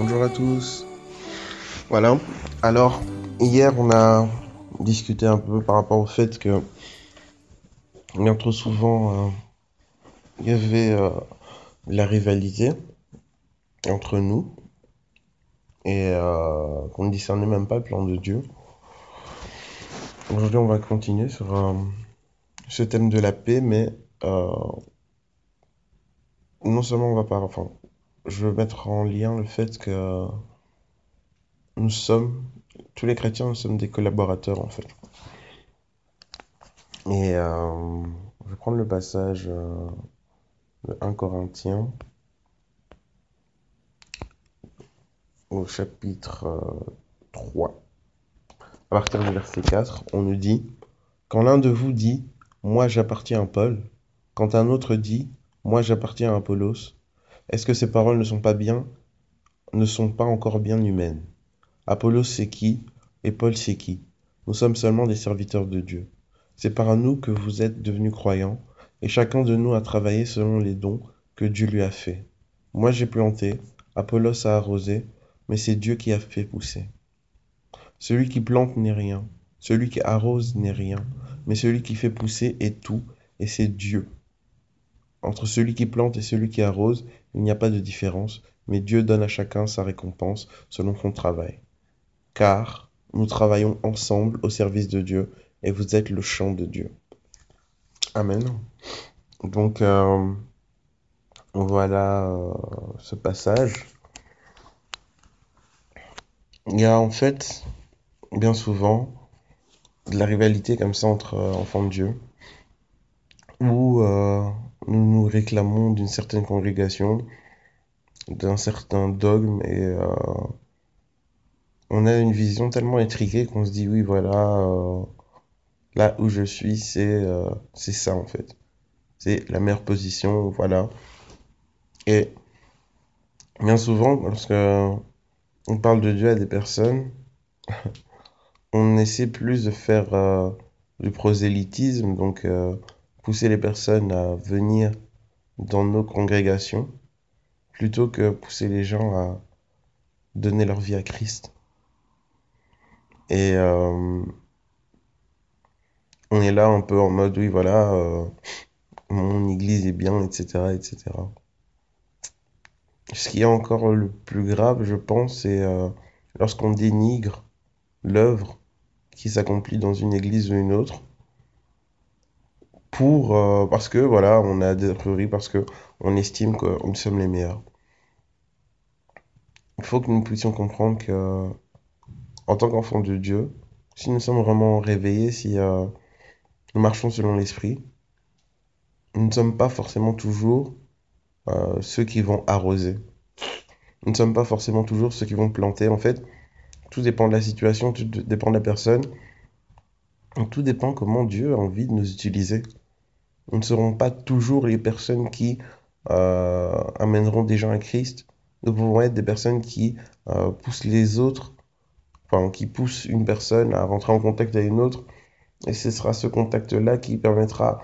Bonjour à tous. Voilà. Alors, hier, on a discuté un peu par rapport au fait que bien trop souvent, euh, il y avait euh, la rivalité entre nous et euh, qu'on ne discernait même pas le plan de Dieu. Aujourd'hui, on va continuer sur ce thème de la paix, mais non seulement on va pas, je veux mettre en lien le fait que nous sommes, tous les chrétiens, nous sommes des collaborateurs en fait. Et euh, je vais prendre le passage euh, de 1 Corinthiens au chapitre euh, 3. À partir du verset 4, on nous dit, Quand l'un de vous dit, Moi j'appartiens à Paul, quand un autre dit, Moi j'appartiens à Apollos, est-ce que ces paroles ne sont pas bien, ne sont pas encore bien humaines? Apollos c'est qui? Et Paul c'est qui? Nous sommes seulement des serviteurs de Dieu. C'est par nous que vous êtes devenus croyants, et chacun de nous a travaillé selon les dons que Dieu lui a faits. Moi j'ai planté, Apollos a arrosé, mais c'est Dieu qui a fait pousser. Celui qui plante n'est rien, celui qui arrose n'est rien, mais celui qui fait pousser est tout, et c'est Dieu. Entre celui qui plante et celui qui arrose, il n'y a pas de différence, mais Dieu donne à chacun sa récompense selon son travail. Car nous travaillons ensemble au service de Dieu, et vous êtes le champ de Dieu. Amen. Donc, euh, voilà euh, ce passage. Il y a en fait, bien souvent, de la rivalité comme ça entre euh, enfants de Dieu, où nous nous réclamons d'une certaine congrégation, d'un certain dogme, et euh, on a une vision tellement étriquée qu'on se dit, oui, voilà, euh, là où je suis, c'est euh, c'est ça en fait. C'est la meilleure position, voilà. Et bien souvent, lorsque on parle de Dieu à des personnes, on essaie plus de faire euh, du prosélytisme, donc euh, pousser les personnes à venir dans nos congrégations, plutôt que pousser les gens à donner leur vie à Christ. Et euh, on est là un peu en mode, oui, voilà, euh, mon église est bien, etc., etc. Ce qui est encore le plus grave, je pense, c'est euh, lorsqu'on dénigre l'œuvre qui s'accomplit dans une église ou une autre pour euh, parce que voilà, on a des priori parce que on estime que nous sommes les meilleurs. Il faut que nous puissions comprendre que en tant qu'enfants de Dieu, si nous sommes vraiment réveillés, si euh, nous marchons selon l'esprit, nous ne sommes pas forcément toujours euh, ceux qui vont arroser. Nous ne sommes pas forcément toujours ceux qui vont planter. En fait, tout dépend de la situation, tout dépend de la personne. Tout dépend comment Dieu a envie de nous utiliser. Nous ne serons pas toujours les personnes qui euh, amèneront des gens à Christ. Nous pouvons être des personnes qui euh, poussent les autres, enfin qui poussent une personne à rentrer en contact avec une autre. Et ce sera ce contact-là qui permettra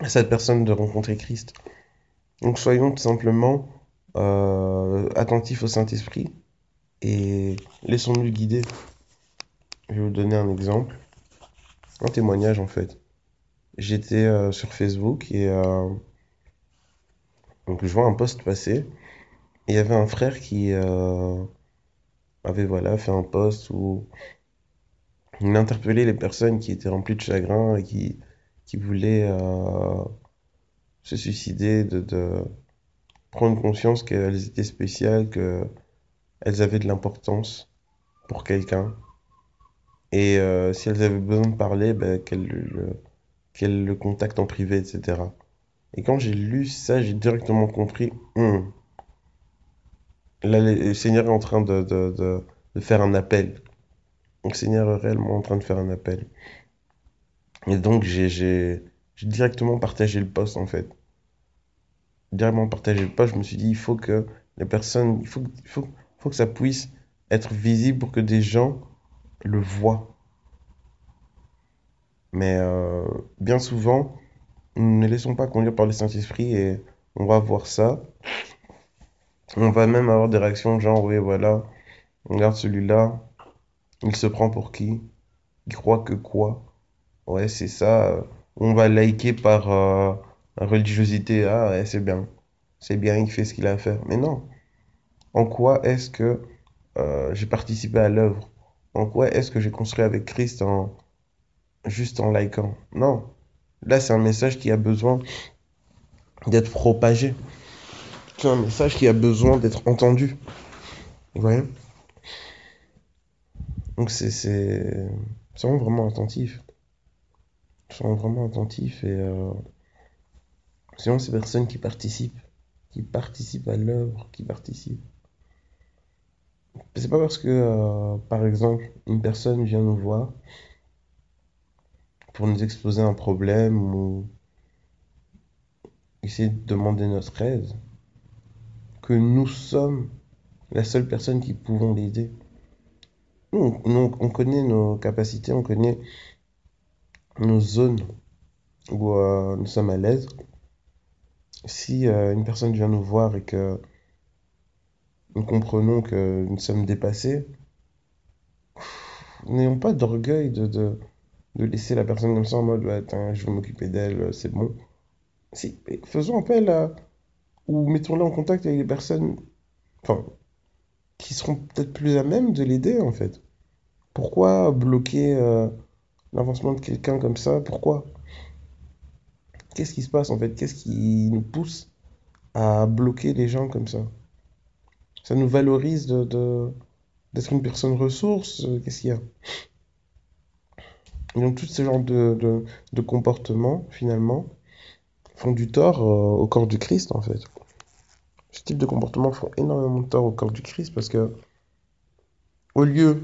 à cette personne de rencontrer Christ. Donc soyons tout simplement euh, attentifs au Saint-Esprit et laissons-nous guider. Je vais vous donner un exemple, un témoignage en fait. J'étais euh, sur Facebook et euh, donc je vois un post passer il y avait un frère qui euh, avait voilà fait un post où il interpellait les personnes qui étaient remplies de chagrin et qui, qui voulaient euh, se suicider, de, de prendre conscience qu'elles étaient spéciales, qu'elles avaient de l'importance pour quelqu'un. Et euh, si elles avaient besoin de parler, ben, qu'elles le, qu'elles le contactent en privé, etc. Et quand j'ai lu ça, j'ai directement compris, hum, le Seigneur est en train de, de, de, faire un appel. Le Seigneur est réellement en train de faire un appel. Et donc, j'ai directement partagé le post, en fait. Directement partagé le post, je me suis dit, il faut que les personnes, il faut, il faut, faut que ça puisse être visible pour que des gens le voient. Mais euh, bien souvent, nous ne laissons pas conduire par le Saint-Esprit et on va voir ça. On va même avoir des réactions genre, oui, voilà, regarde celui-là, il se prend pour qui? Il croit que quoi? Ouais, c'est ça. On va liker par euh, religiosité. Ah, c'est bien. C'est bien, il fait ce qu'il a à faire. Mais non. En quoi est-ce que euh, j'ai participé à l'œuvre? En quoi est-ce que j'ai construit avec Christ juste en likant? Non. Là, c'est un message qui a besoin d'être propagé. C'est un message qui a besoin d'être entendu. Vous voyez? Donc c'est c'est soyons vraiment attentifs. Soyons vraiment attentifs et euh, soyons ces personnes qui participent, qui participent à l'œuvre, qui participent. C'est pas parce que, euh, par exemple, une personne vient nous voir pour nous exposer un problème ou essayer de demander notre aide que nous sommes la seule personne qui pouvons l'aider. Nous, on, connaît nos capacités, on connaît nos zones où euh, nous sommes à l'aise. Si euh, une personne vient nous voir et que nous comprenons que nous sommes dépassés, n'ayons pas d'orgueil de, de laisser la personne comme ça en mode, attends, je vais m'occuper d'elle, c'est bon. Si, faisons appel à, ou mettons-la en contact avec les personnes, enfin, qui seront peut-être plus à même de l'aider, en fait. Pourquoi bloquer euh, l'avancement de quelqu'un comme ça? Pourquoi? Qu'est-ce qui se passe, en fait? Qu'est-ce qui nous pousse à bloquer les gens comme ça? Ça nous valorise d'être une personne ressource? euh, Qu'est-ce qu'il y a? Donc, tout ce genre de comportements, finalement, font du tort euh, au corps du Christ, en fait. Ce type de comportements font énormément de tort au corps du Christ parce que, au lieu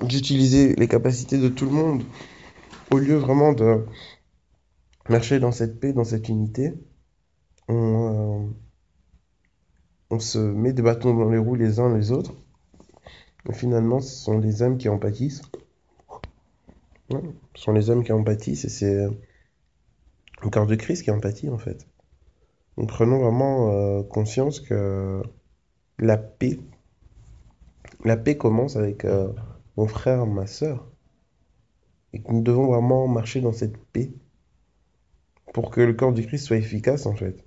d'utiliser les capacités de tout le monde, au lieu vraiment de marcher dans cette paix, dans cette unité, on, euh, on se met des bâtons dans les roues les uns les autres. Et finalement, ce sont les âmes qui en pâtissent. Ce sont les âmes qui en pâtissent et c'est le corps de Christ qui en pâtit en fait. Donc prenons vraiment euh, conscience que la paix, la paix commence avec euh, mon frère, ma sœur, et que nous devons vraiment marcher dans cette paix pour que le corps du Christ soit efficace en fait.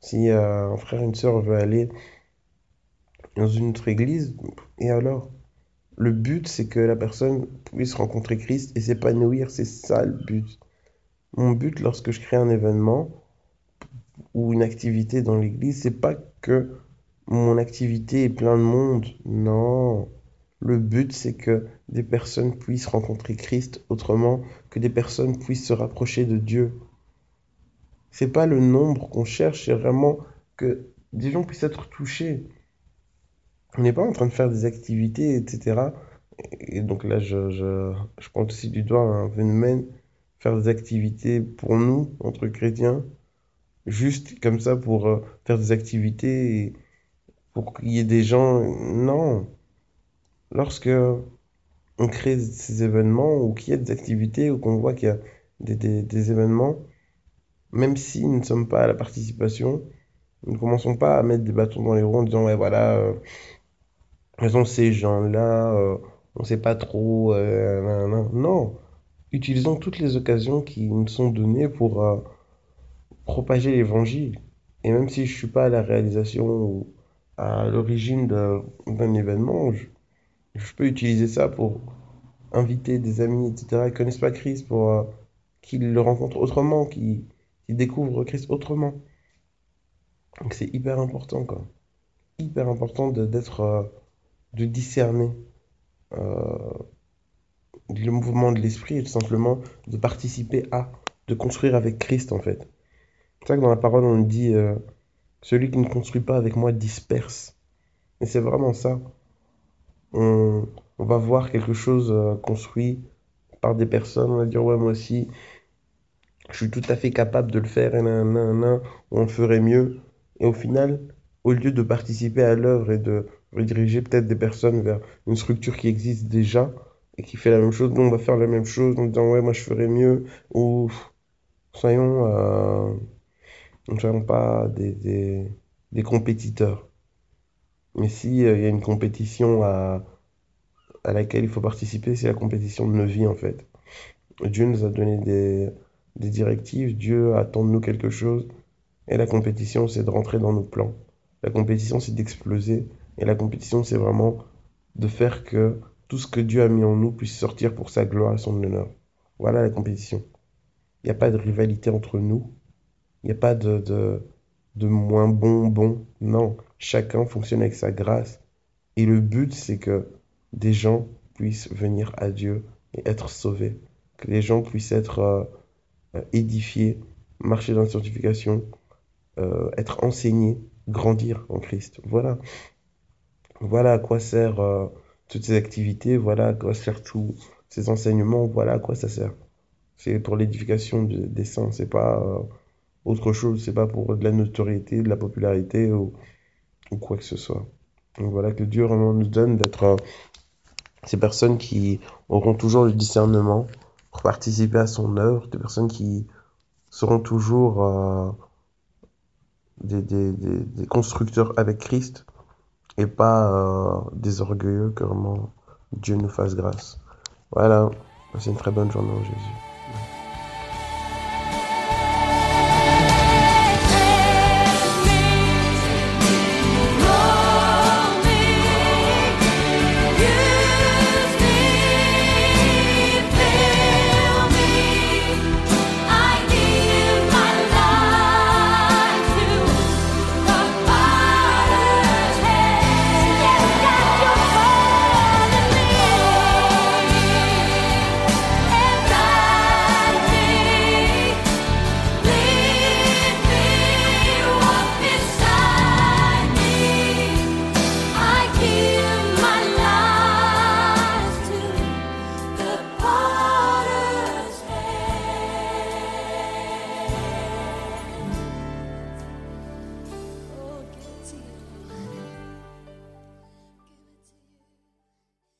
Si euh, un frère, une sœur veut aller dans une autre église, et alors? Le but, c'est que la personne puisse rencontrer Christ et s'épanouir, c'est ça le but. Mon but lorsque je crée un événement ou une activité dans l'église, c'est pas que mon activité est plein de monde. Non. Le but, c'est que des personnes puissent rencontrer Christ autrement, que des personnes puissent se rapprocher de Dieu. C'est pas le nombre qu'on cherche, c'est vraiment que des gens puissent être touchés. On n'est pas en train de faire des activités, etc. Et donc là, je, je, je aussi du doigt un phénomène, faire des activités pour nous, entre chrétiens, juste comme ça pour euh, faire des activités et pour qu'il y ait des gens. Non. Lorsque on crée ces événements ou qu'il y a des activités ou qu'on voit qu'il y a des, des, des événements, même si nous ne sommes pas à la participation, nous ne commençons pas à mettre des bâtons dans les roues en disant, ouais, voilà, euh, raison ces gens-là, euh, on sait pas trop. euh. Non, utilisons toutes les occasions qui nous sont données pour euh, propager l'évangile. Et même si je suis pas à la réalisation ou à l'origine d'un événement, je, peux utiliser ça pour inviter des amis, etc., qui connaissent pas Christ, pour euh, qu'ils le rencontrent autrement, qu'ils découvrent Christ autrement. Donc c'est hyper important, quoi. Hyper important d'être, euh, de discerner euh, le mouvement de l'esprit et tout simplement de participer à, de construire avec Christ, en fait. C'est ça que dans la parole, on dit euh, celui qui ne construit pas avec moi disperse. Et c'est vraiment ça. On, va voir quelque chose euh, construit par des personnes, on va dire, ouais, moi aussi, je suis tout à fait capable de le faire, et nanana, ou on ferait mieux. Et au final, au lieu de participer à l'œuvre et de rediriger peut-être des personnes vers une structure qui existe déjà et qui fait la même chose, nous on va faire la même chose en disant ouais, moi je ferais mieux, ou soyons, euh, ne soyons pas des, des, compétiteurs. Mais si il y a une compétition à, à laquelle il faut participer, c'est la compétition de nos vies en fait. Dieu nous a donné des, des directives, Dieu attend de nous quelque chose, et la compétition, c'est de rentrer dans nos plans. La compétition, c'est d'exploser, et la compétition, c'est vraiment de faire que tout ce que Dieu a mis en nous puisse sortir pour sa gloire et son honneur. Voilà la compétition. Il n'y a pas de rivalité entre nous. Il n'y a pas de, de, moins bon, bon. Non, chacun fonctionne avec sa grâce. Et le but, c'est que des gens puissent venir à Dieu et être sauvés. Que les gens puissent être euh, euh, édifiés, marcher dans la sanctification, euh, être enseignés, grandir en Christ. Voilà. Voilà à quoi sert toutes ces activités, voilà à quoi sert tous ces enseignements, voilà à quoi ça sert. C'est pour l'édification des saints, c'est pas autre chose, c'est pas pour de la notoriété, de la popularité ou, quoi que ce soit. Donc voilà, que Dieu vraiment nous donne d'être ces personnes qui auront toujours le discernement pour participer à son œuvre, des personnes qui seront toujours euh, des, constructeurs avec Christ et pas euh, des que vraiment Dieu nous fasse grâce. Voilà, c'est une très bonne journée en Jésus.